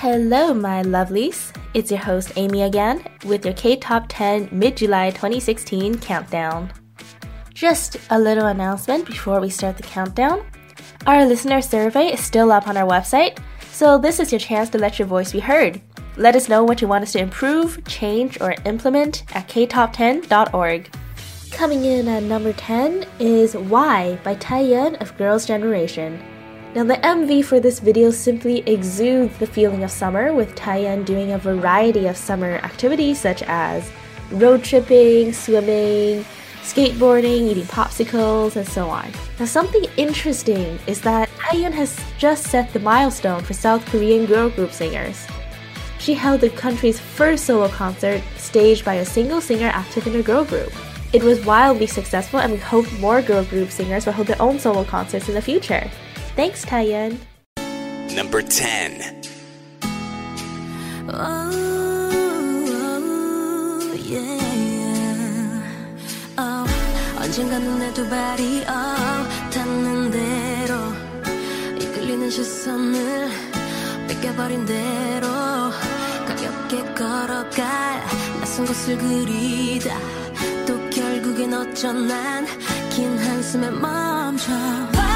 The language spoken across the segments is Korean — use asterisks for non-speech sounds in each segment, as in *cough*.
Hello, my lovelies. It's your host, Amy again, with your K Top 10 mid July 2016 countdown. Just a little announcement before we start the countdown. Our listener survey is still up on our website, so this is your chance to let your voice be heard. Let us know what you want us to improve, change, or implement at ktop10.org. Coming in at number 10 is Why by Taeyeon of Girls' Generation. Now, the MV for this video simply exudes the feeling of summer, with Taeyeon doing a variety of summer activities such as road tripping, swimming, skateboarding, eating popsicles, and so on. Now, something interesting is that Taeyeon has just set the milestone for South Korean girl group singers. She held the country's first solo concert staged by a single singer active in a girl group. It was wildly successful, and we hope more girl group singers will hold their own solo concerts in the future. Thanks, Taeyeon. Number 10. Oh, yeah. Oh, 언젠가 눈에 두 발이 oh, 닿는 대로 이끌리는 시선을 뺏겨버린 대로 가볍게 걸어가 낯선 곳을 그리다 또 결국엔 어쩌난 긴 한숨에 멈춰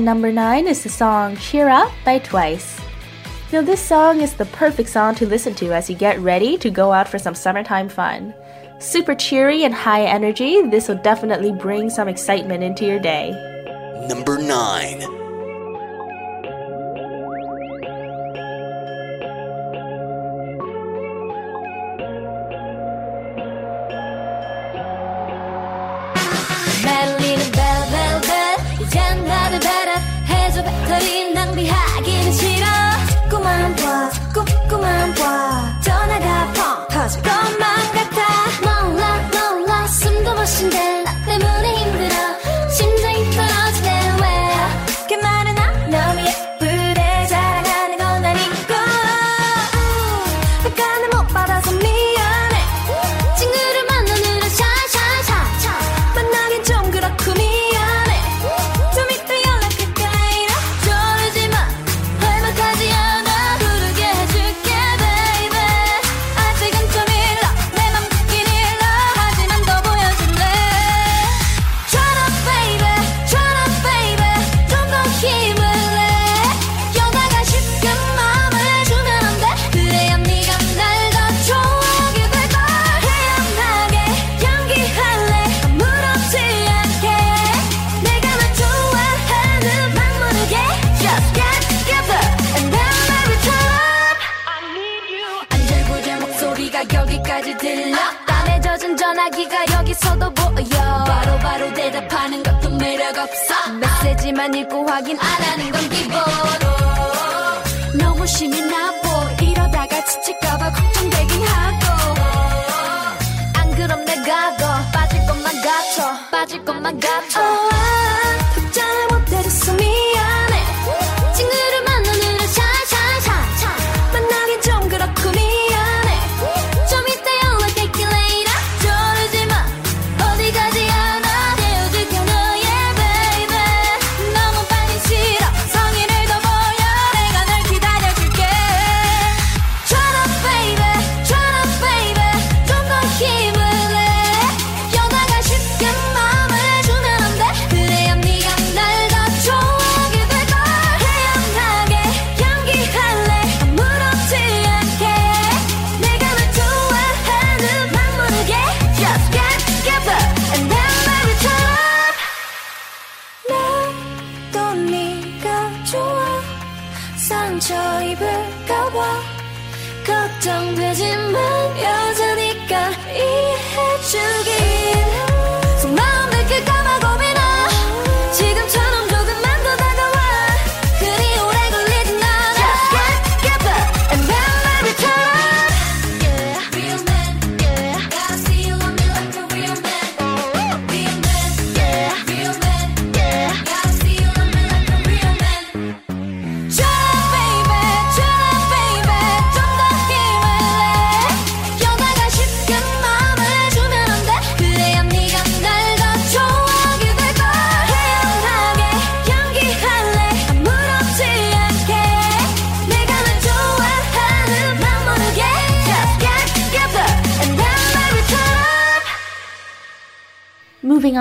Number 9 is the song Cheer Up by Twice. Now, this song is the perfect song to listen to as you get ready to go out for some summertime fun. Super cheery and high energy, this will definitely bring some excitement into your day. Number 9. 와. 떠나가 펑 터질 거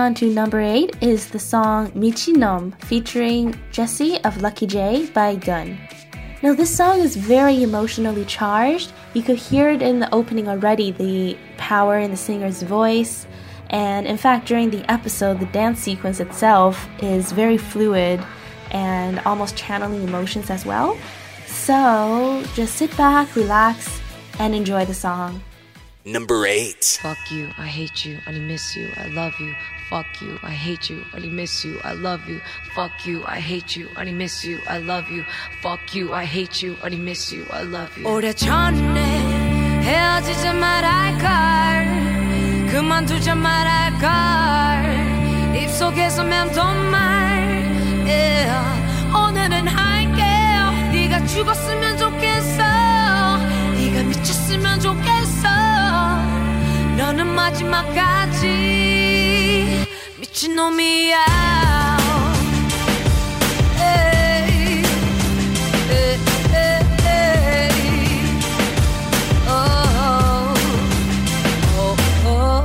on to number 8 is the song Michinom featuring Jesse of Lucky J by Gun. Now, this song is very emotionally charged. You could hear it in the opening already the power in the singer's voice. And in fact, during the episode, the dance sequence itself is very fluid and almost channeling emotions as well. So just sit back, relax, and enjoy the song. Number 8. Fuck you, I hate you, I miss you, I love you. Fuck you, I hate you, I miss you, I love you. Fuck you, I hate you, I miss you, I love you. Fuck you, I hate you, I miss you, I love you. 오래 전에 헤어지자 말할걸 그만두자 말할걸 입속에서 맴돈 말 yeah. 오늘은 할게요 네가 죽었으면 좋겠어 네가 미쳤으면 좋겠어 너는 마지막까지 미친놈이야. 에이, 에이, 에이, 어,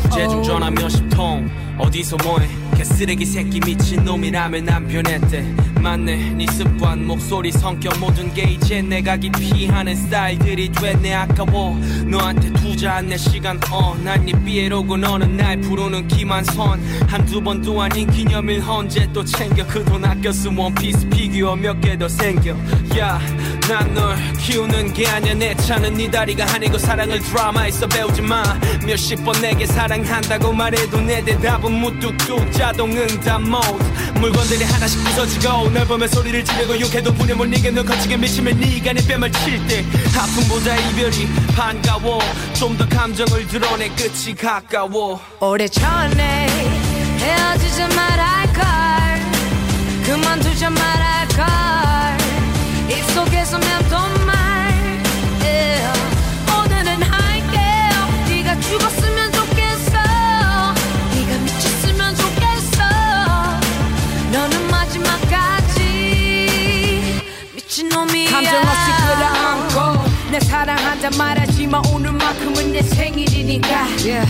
부재 중 전화 몇십 통. 어디서 뭐해? 개쓰레기 새끼 미친놈이라면 난 변했대 맞네 네 습관 목소리 성격 모든 게 이제 내가 기피하는 스타일들이 됐네. 아까워 너한테 투자한 내 시간 어난네 삐에로고 너는 날 부르는 김한선. 한두 번도 아닌 기념일 언제 또 챙겨. 그 돈 아껴 쓴 원피스 피규어 몇 개 더 생겨. 야난 널 키우는 게 아니야. 내 차는 네 다리가 아니고 사랑을 드라마에서 배우지 마. 몇십 번 내게 사랑한다고 말해도 내 대답은 무뚝뚝 자동 응답 모드 물건들이 하나씩 부서지고 널 보며 소리를 지르고 욕해도 분해 못너 거치게 미치면 네가 내 뺨을 칠 때. 아픔보다 이별이 반가워. 좀 더 감정을 드러내 끝이 가까워. 오래 전에 헤어지자 말할걸. 그만두자 말할 사랑한다 말하지마. 오늘만큼은 내 생일이니까.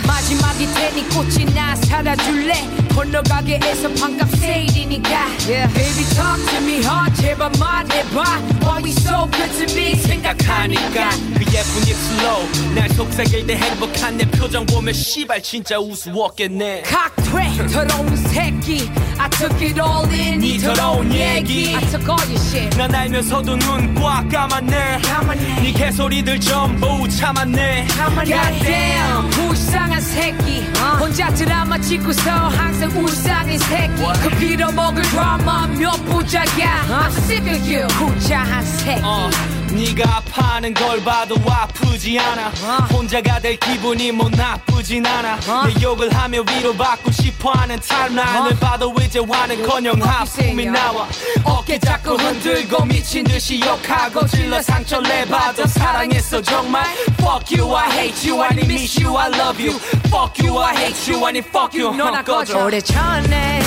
마지막이 테니 꽃이 나 살아줄래 건너가게 해서 반갑 세일이니까. Baby talk to me hard. 제발 말해봐. Why we so good to me 생각하니까. 그 예쁜 입술로 날 속삭일 때 행복한 내 표정 보면 씨발 진짜 우스웠겠네. 각퇴 더러운 새끼. I took it all in. 네 더러운 얘기. I took all your shit. 난 알면서도 눈 꽉 감았네. 감았네. 네 개소리들 좀 전부 참았네. Goddamn. 불쌍한 새끼. 혼자 드라마 찍고서 항상 울상인 새끼. 그 빌어먹을 드라마 몇 부작이야. I'm sick of you. 후자한 새끼. 어, 네가 아파하는 걸 봐도 아프지 않아. 혼자가 될 기분이 뭐 나쁘진 않아. 내 욕을 하며 위로받고 싶어하는 타임라인을 봐도 이제 화는커녕 하품이 나와. 어깨 자꾸 흔들고 미친 듯이 욕하고 질러 상처 내봐도 사랑했어 정말. Fuck you I hate you. I miss you I love you. Fuck you I hate you. I fuck you. 너나 어, 꺼져. 오래 전에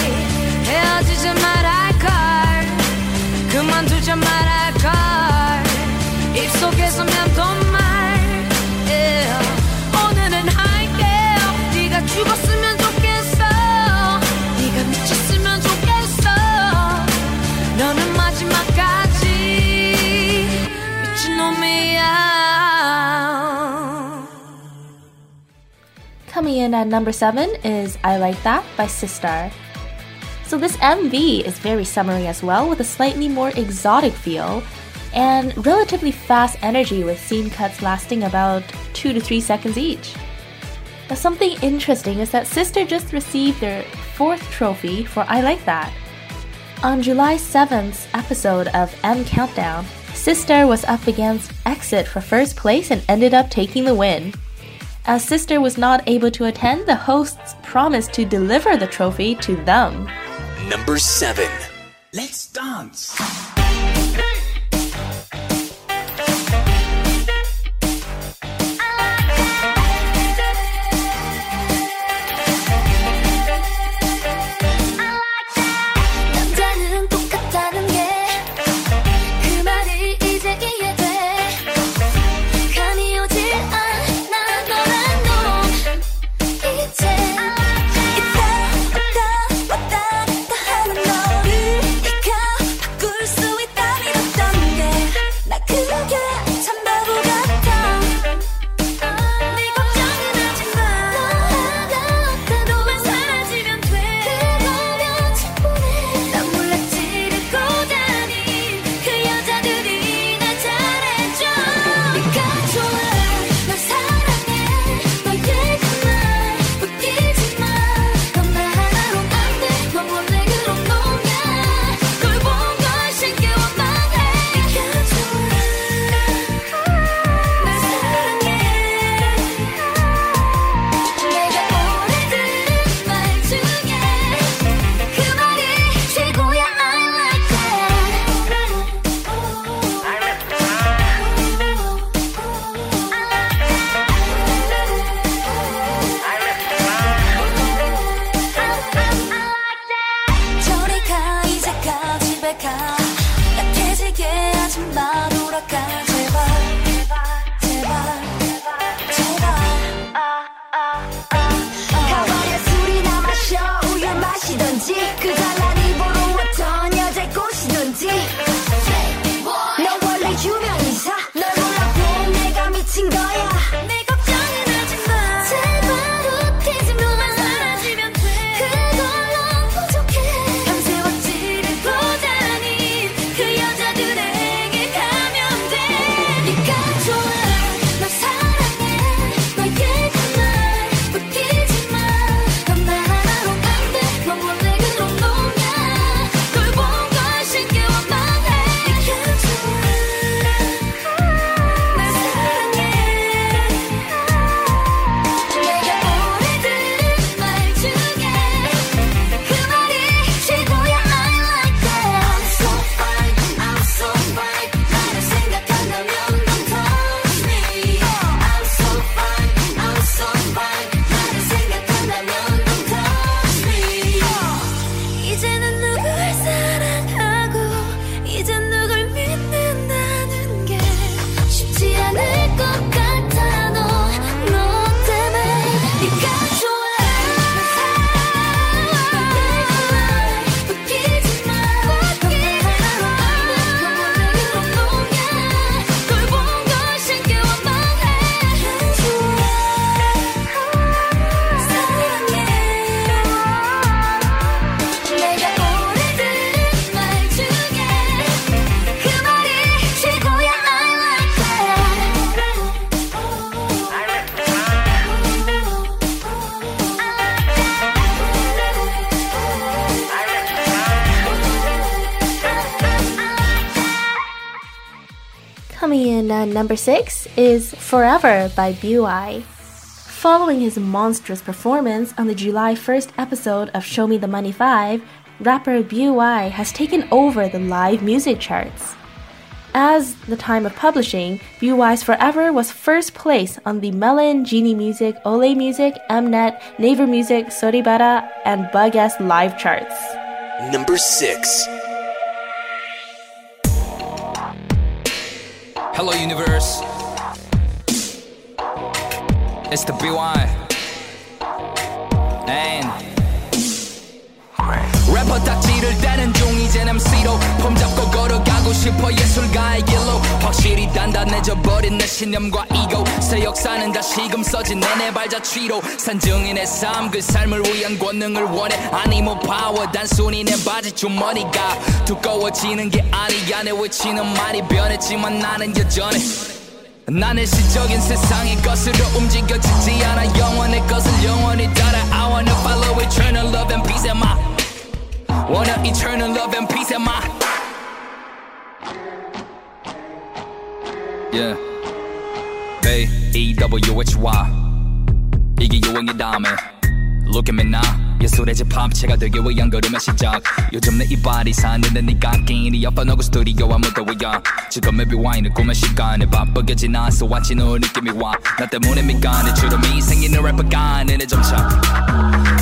헤어지지 말할 걸. 그만두자 말할 걸 Coming in at number 7 is I Like That by Sistar. So this MV is very summery as well with a slightly more exotic feel and relatively fast energy with scene cuts lasting about 2 to 3 seconds each. Now something interesting is that Sister just received their fourth trophy for I Like That. On July 7th's episode of M Countdown, Sister was up against Exit for first place and ended up taking the win. As Sister was not able to attend, the hosts promised to deliver the trophy to them. Number 7. Let's dance. Number six is Forever by BUI. Following his monstrous performance on the July 1st episode of Show Me the Money 5, rapper BUI has taken over the live music charts. As the time of publishing, BUI's Forever was first place on the Melon, Genie Music, Ole Music, Mnet, Naver Music, Soribara, and Bug live charts. Number 6. Hello, universe. It's the BY. And 래퍼 딱지를 떼는 중 이젠 MC로 폼 잡고 걸어 가고 싶어 예술가의 길로 확실히 단단해져 버린 내 신념과 이고 새 역사는 다시금 써진 내내 발자취로 산증인의 삶 그 삶을 위한 권능을 원해. 아니 뭐 파워 단순히 내 바지 주머니가 두꺼워지는 게 아니야 내 외치는 말이 변했지만 나는 여전해 나는 시적인 세상의 것으로 움직여지지 않아. 영원의 것을 영원히 따라. I wanna follow eternal love and peace and my Want a eternal love and peace in my Yeah A E W H Y 이게 유행의 다음에 Look at me now 예술의 집합체가 되기 위한 걸음의 시작 요즘 내 이발이 사는데 네가 끼니 엿봐놓고 스튜디오와 무대 위야 지금 maybe 와인을 꿈의 시간에 바쁘게 지나서 왔지 너 느낌이 와나 때문에 미간에 주름이 생기는 래퍼가 내내 점차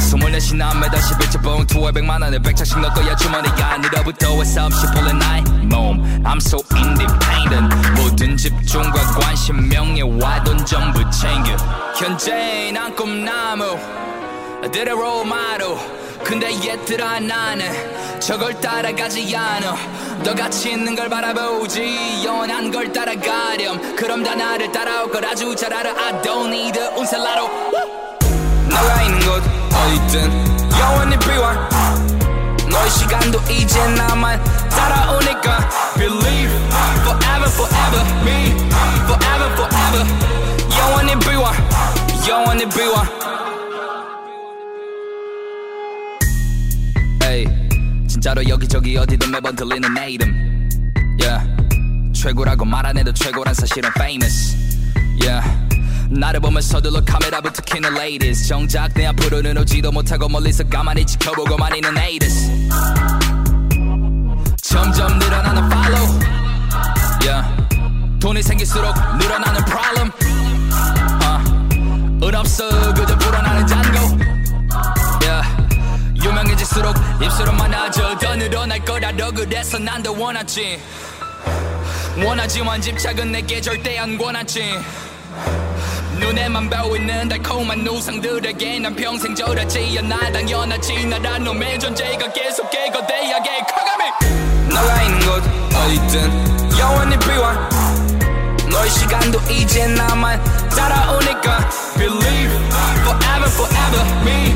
스물넷이 남매다 11째 봉투에 백만 원에 백차씩 넣을 거야 주머니가 니로부터 회사 없이 풀린 나의 몸. I'm so independent. 모든 집중과 관심 명예와 돈 전부 챙겨. 현재 난 꿈나무 들의 롤마루 근데 얘들아 나는 저걸 따라가지 않아. 너같이 있는 걸 바라보지 영원한 걸 따라가렴. 그럼 다 나를 따라올 걸 아주 잘 알아. I don't need a 운셀라로 너가 있는 곳 어디든 영원히 비워 너의 시간도 이제 나만 따라오니까 Believe forever forever me forever forever 영원히 비워 영원히 비워 에이 진짜로 여기저기 어디든 매번 들리는 내 이름 yeah. 최고라고 말 안 해도 최고란 사실은 famous yeah. 나를 보면 서둘러 카메라부터 켜는 ladies 정작 내 앞으로는 오지도 못하고 멀리서 가만히 지켜보고만 있는 haters. 점점 늘어나는 follow. Yeah. 돈이 생길수록 늘어나는 problem. Uh. 은 없어 그저 불어나는 잔고. 유명해질수록 입술은 많아져 더 늘어날 거라도 그래서 난 더 원하지. 원하지만 집착은 내게 절대 안 권하지 눈에만 보이는 달콤한 우상들에게 난 평생 절하지 않아 당연하지 나란 놈의 존재가 계속해 거대하게 커가미 너가 있는 곳 어디든 영원히 비워 너의 시간도 이제 나만 따라오니까 Believe forever forever me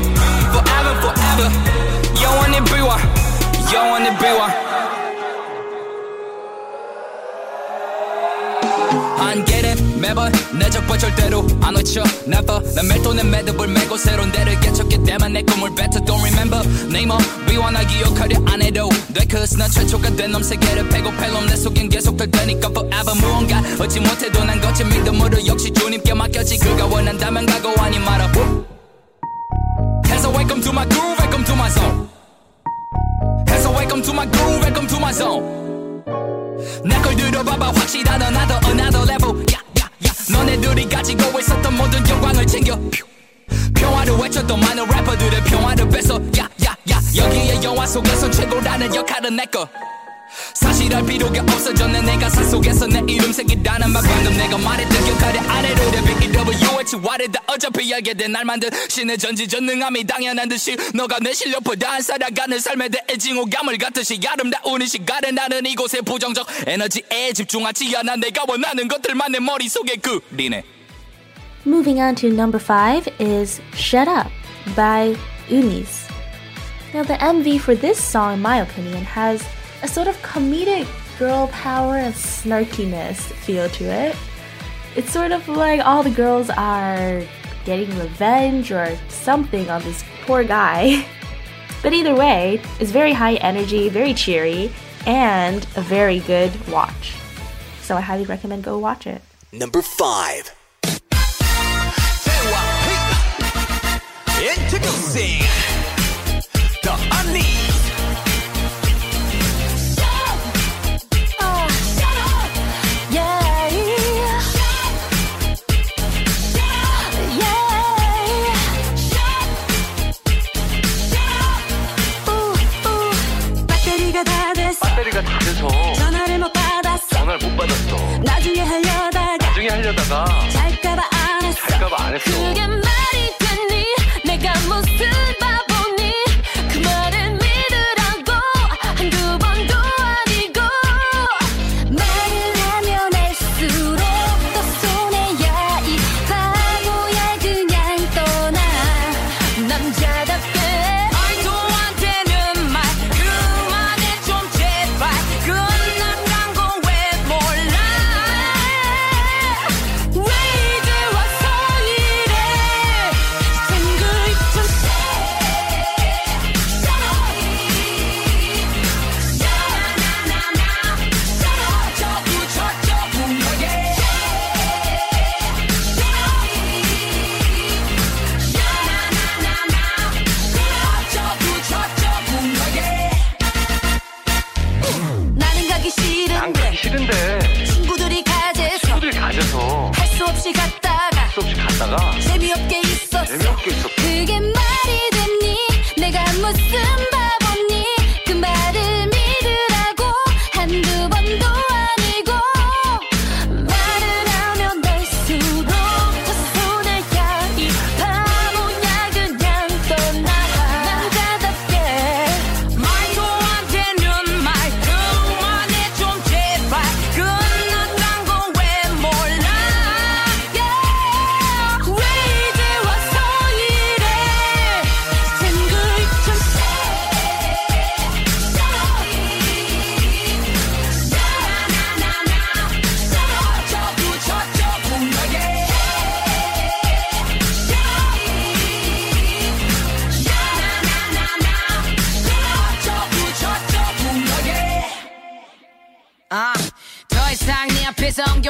forever forever 영원히 비워 영원히 비워 안 get it 매번 내 적과 절대로 안 외쳐. Never. 난 멜톤의 매듭을 메고 새로운 데를 개척해. 때만 내 꿈을 뱉어. Don't remember. 네이머 비워나 기억하려 안 해도 돼. Cause 난 최초가 된놈 세계를 패고 팰놈 내 속엔 계속 될 테니까 forever. 무언가 얻지 못해도 난 거친 믿음으로 역시 주님께 맡겼지. 그가 원한다면 가고 아니 말아. 해서 welcome to my groove welcome to my zone. 해서 welcome to my groove welcome to my zone. 내걸 들어봐봐 확실하다. 나도 another level 너네들이 가지고 있었던 모든 영광을 챙겨 퓨. 평화를 외쳤던 많은 래퍼들의 평화를 뺏어 야야야 여기에 영화 속에서 최고라는 역할은 내꺼 사실 알 필요가 없어졌네 내가 사 속에서 내 이름 새기라는 말 방금 내가 말했던 기억하려 아래로 EWH 와르다 어차피 알게 된 날 만든 신의 전지전능함이 당연한 듯이 너가 내 실력보다 안 살아가는 삶에 대해 징후감을 갖듯이 아름다운 이 시간에 나는 이곳에 부정적 에너지에 집중하지 않아 내가 원하는 것들만 내 머릿속에 그리네 Moving on to number five is Shut Up by Unis. Now, the MV for this song, in my opinion, has a sort of comedic girl power and snarkiness feel to it. It's sort of like all the girls are getting revenge or something on this poor guy. *laughs* But either way, it's very high energy, very cheery, and a very good watch. So I highly recommend go watch it. Number 5 the. 못 받았어. 나중에 하려다가 나중에 하려다가 잘까봐 안 했어. 잘까봐 안 했어. 그게 말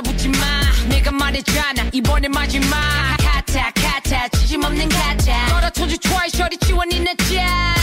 붙지 마. 내가 말했잖아. 이번에 마지막. 카타 카타 지짐 없는 가짜 떨어져 주 트와이 셔리 지원이 내 짜.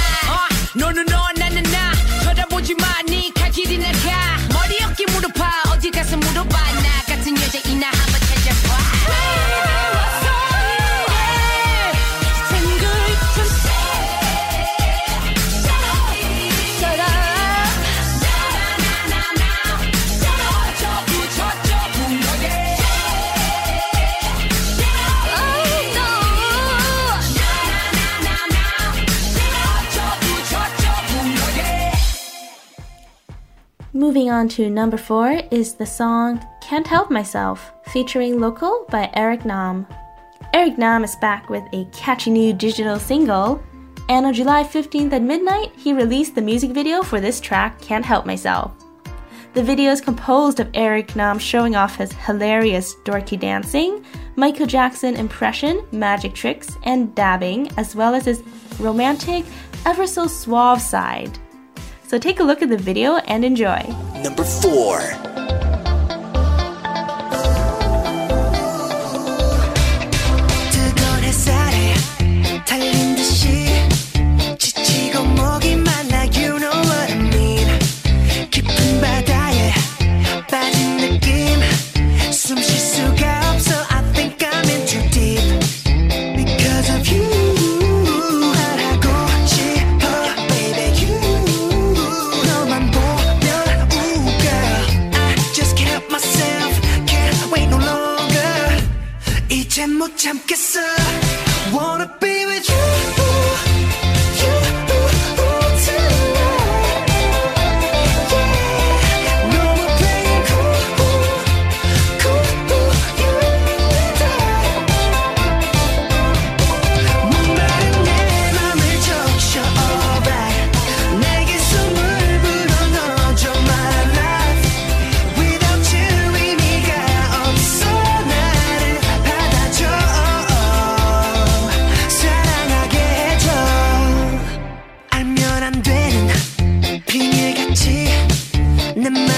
Moving on to number four is the song Can't Help Myself, featuring Local by Eric Nam. Eric Nam is back with a catchy new digital single, and on July 15th at midnight, he released the music video for this track, Can't Help Myself. The video is composed of Eric Nam showing off his hilarious dorky dancing, Michael Jackson impression, magic tricks, and dabbing, as well as his romantic, ever so suave side. So take a look at the video and enjoy. Number four.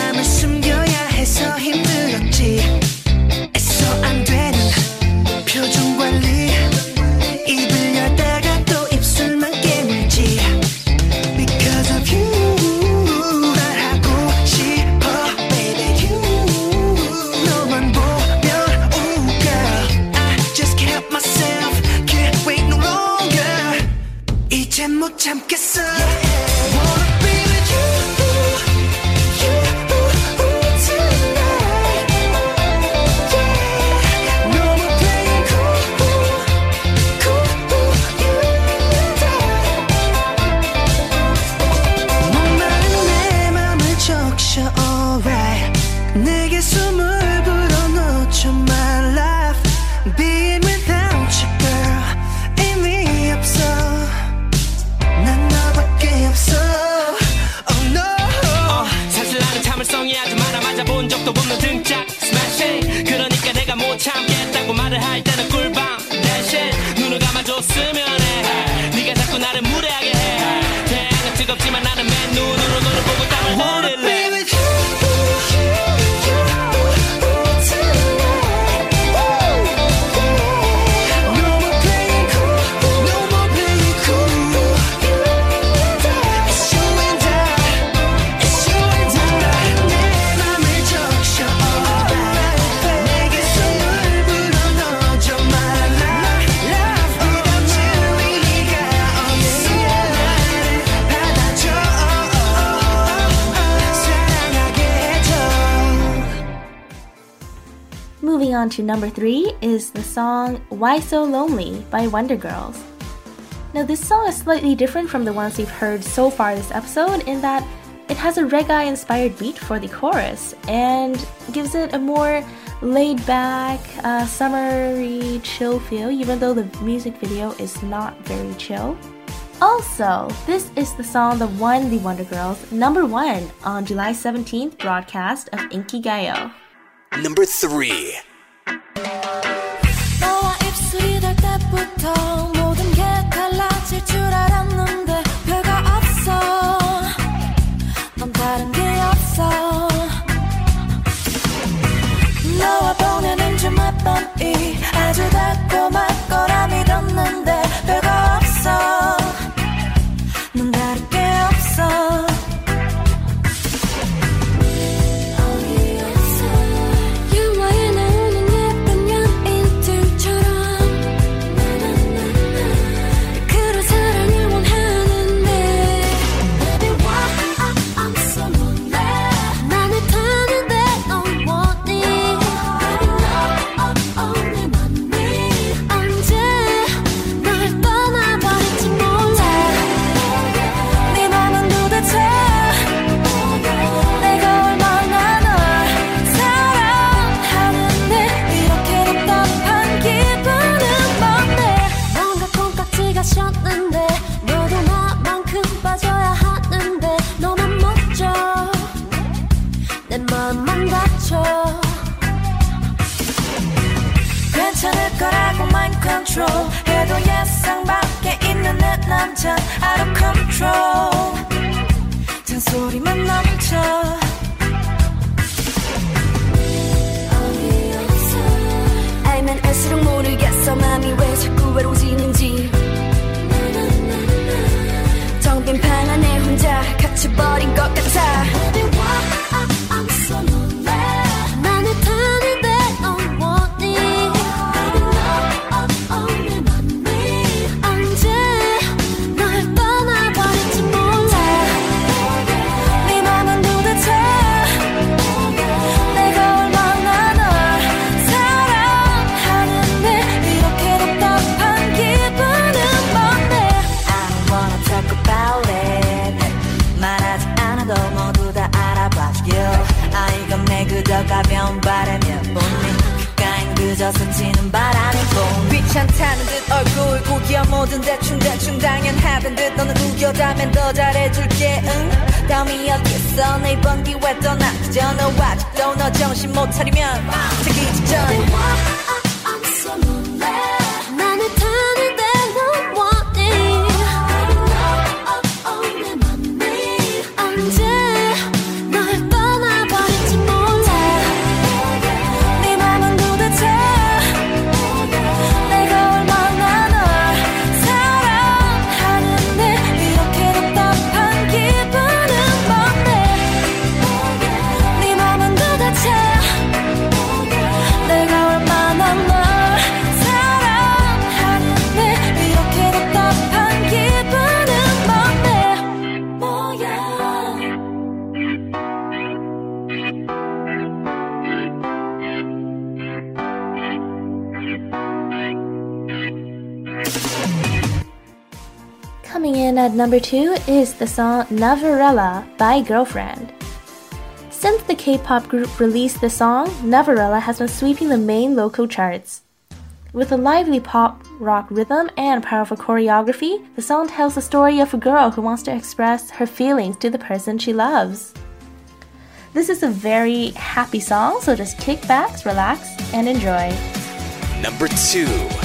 마음을 숨겨야 해서 힘들었지. on to number three is the song Why So Lonely by Wonder Girls. Now, this song is slightly different from the ones we've heard so far this episode in that it has a reggae inspired beat for the chorus and gives it a more laid back, uh, summery, chill feel, even though the music video is not very chill. Also, this is the song that won the Wonder Girls number one on July 17th broadcast of Inkigayo. Number three. Thank you. 다음엔 더 잘해줄게 응? 다음이 어딨어 내 이번 기회 떠나. 그저 너 아직도 너 정신 못 차리면. 특기 직전. And at number two is the song Navarella by Girlfriend. Since the K pop group released the song, Navarella has been sweeping the main local charts. With a lively pop rock rhythm and powerful choreography, the song tells the story of a girl who wants to express her feelings to the person she loves. This is a very happy song, so just kick back, relax, and enjoy. Number two.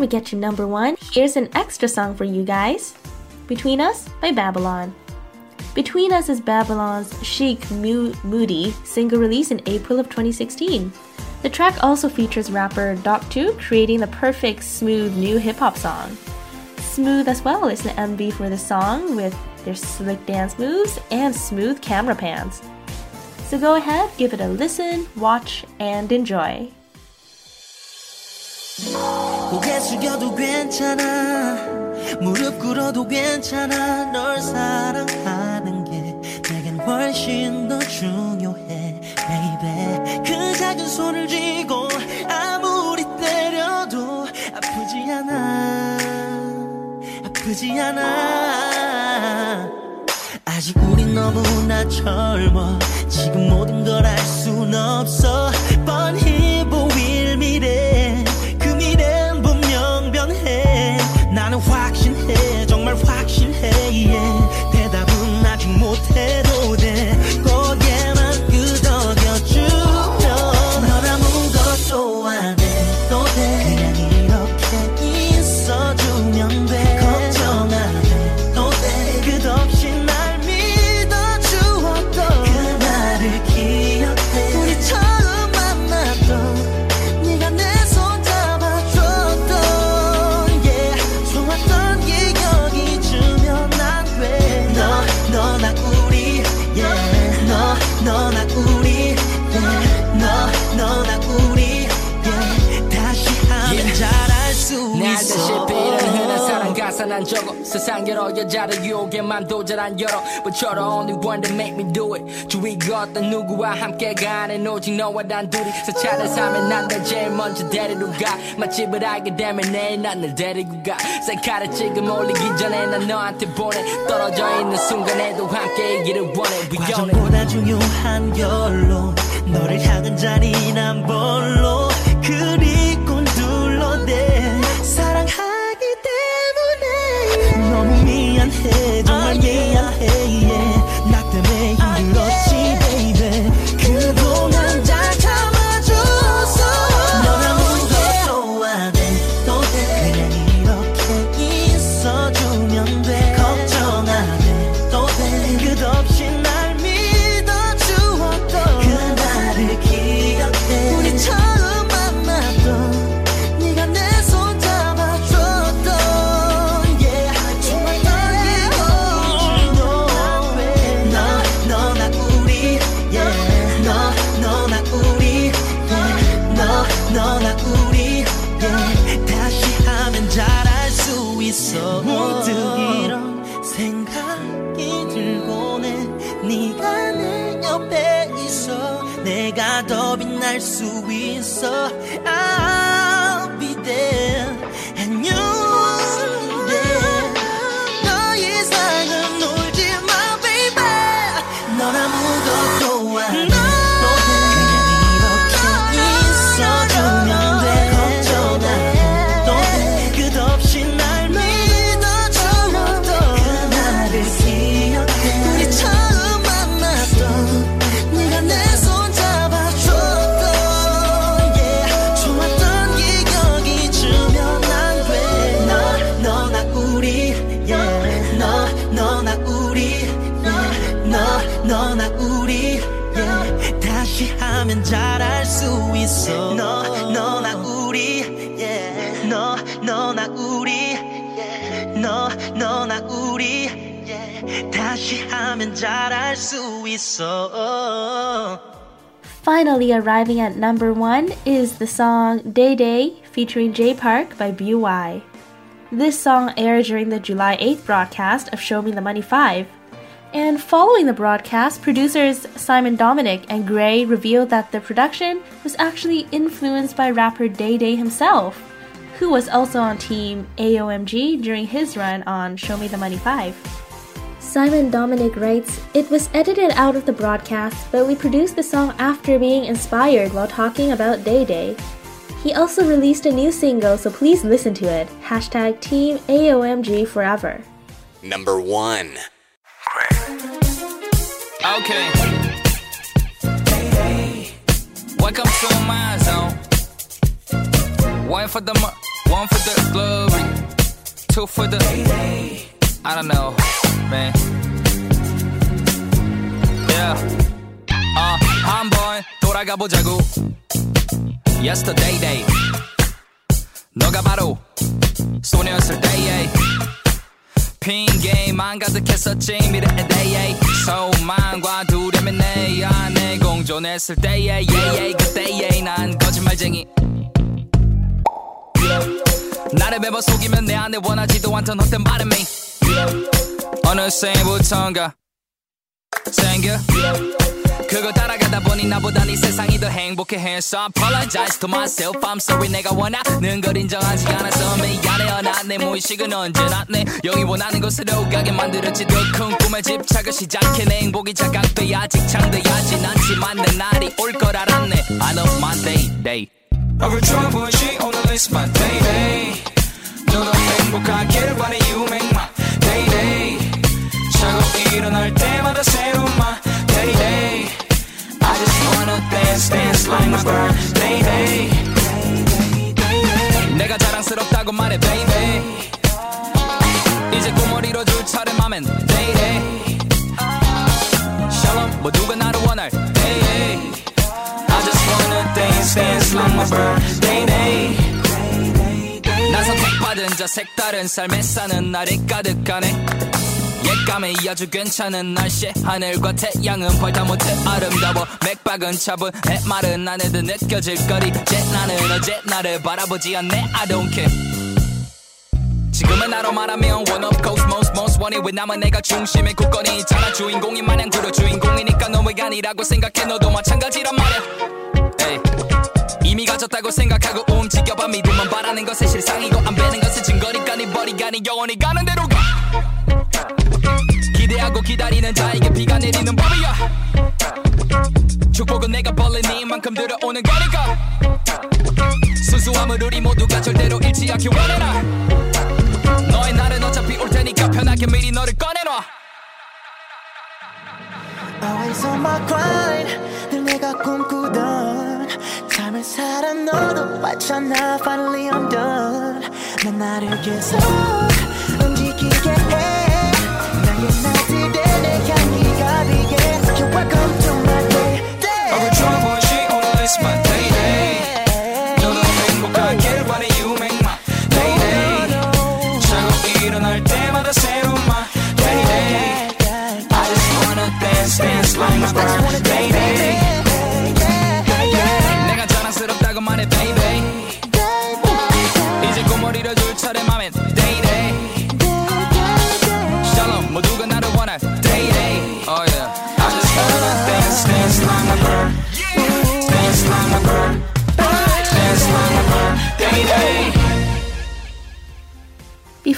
we get to number one, here's an extra song for you guys Between Us by Babylon. Between Us is Babylon's chic mu, Moody single release in April of 2016. The track also features rapper Doc2 creating the perfect smooth new hip hop song. Smooth as well is the MV for the song with their slick dance moves and smooth camera pans. So go ahead, give it a listen, watch, and enjoy. 고개 숙여도 괜찮아. 무릎 꿇어도 괜찮아. 널 사랑하는 게 내겐 훨씬 더 중요해 baby. 그 작은 손을 쥐고 아무리 때려도 아프지 않아. 아프지 않아. 아직 우린 너무나 젊어. 지금 모든 걸 알 순 없어. 뻔히 보일 미래. 세상 여러 여자를 유혹에 맘도 잘안 열어 But you're the only one that make me do it. 주위가 어떤 누구와 함께 가는 오직 너와 단둘이 새 차를 사면 난널 제일 먼저 데리러 가. 맛집을 알게 되면 내일 난널 데리고 가. 셀카를 지금 올리기 전에 난 너한테 보내. 떨어져 있는 순간에도 함께 이기를 원해. We own it. 과정보다 중요한 결론 너를 향한 잔인한 볼로? 그리 yeah. 잘할 수 있어 Finally arriving at number one is the song Day Day featuring Jay Park by BY. This song aired during the July 8th broadcast of Show Me the Money 5. And following the broadcast, producers Simon Dominic and Gray revealed that the production was actually influenced by rapper Day Day himself, who was also on team AOMG during his run on Show Me the Money 5. Simon Dominic writes, It was edited out of the broadcast, but we produced the song after being inspired while talking about Day Day. He also released a new single, so please listen to it. Hashtag Team AOMG Forever. Number one. Okay. Welcome to my zone. One for the mo- one for the glory, two for the I don't know, man. Yeah. 어, 한번 돌아가 보자고. Yesterday day. 너가 바로 소녀였을 때에 핑계만 가득했었지 미래의 대에 소망과 두려움이 내 안에 공존했을 때에 예예 그때에 난 거짓말쟁이 나를 매번 속이면 내 안에 원하지도 않던 헛된 바람이 어느새부턴가 생겨? 그걸 따라가다 보니 나보다 네 세상이 더 행복해했어 Apologize to myself I'm sorry 내가 원하는 걸 인정하지 않아서 미안해요 나내 무의식은 언제나 내 영이 원하는 곳으로 가게 만들었지. 더 큰 꿈에 집착을 시작해 내 행복이 자각돼야 직 창돼야지 않지만 내 날이 올 걸 알았네. I know my day day. Every trouble she on the list my day day. 너도 행복하길 바래 like my birthday day 내가 자랑스럽다고 말해 baby 이제 꿈을 이뤄줄 차례 맘엔 day day 샬롬 모두가 나를 원할 day I just wanna dance dance like my birthday day 난 선택받은 저 색다른 삶에 사는 날이 가득하네 옛감에 아주 괜찮은 날씨. 하늘과 태양은 벌다 못해 아름다워. 맥박은 차분. 해마른 안에도 느껴질 거리. 제 나는 어제 나를 바라보지 않네. I don't care. 지금은 나로 말하면 one of cosmos most wanted. 왜 남은 내가 중심에 굳건히 있잖아. 주인공인 마냥 그려 주인공이니까 너무가 아니라고 생각해. 너도 마찬가지란 에이. 이미 가졌다고 생각하고 움직여봐. 믿으면 바라는 것은 실상이고 안 되는 것은 증거니까 네 버리가 네 영원히 가는 대로 가 하고 기다리는 자에게 비가 내리는 법이야 축복은 내가 벌린 이만큼 들어오는 거니까. 순수함을 우리 모두가 절대로 잃지 않기 원해라. 너의 날은 어차피 올 테니까 편하게 미리 너를 꺼내놔. Always on my grind 늘 내가 꿈꾸던 삶을 살아 너도 봤잖아. Finally I'm done. 난 나를 계속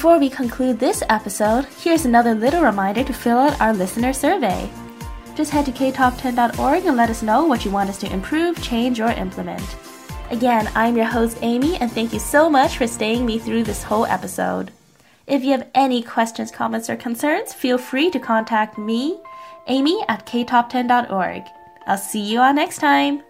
Before we conclude this episode, here's another little reminder to fill out our listener survey. Just head to ktop10.org and let us know what you want us to improve, change, or implement. Again, I'm your host, Amy, and thank you so much for staying me through this whole episode. If you have any questions, comments, or concerns, feel free to contact me, Amy at ktop10.org. I'll see you all next time.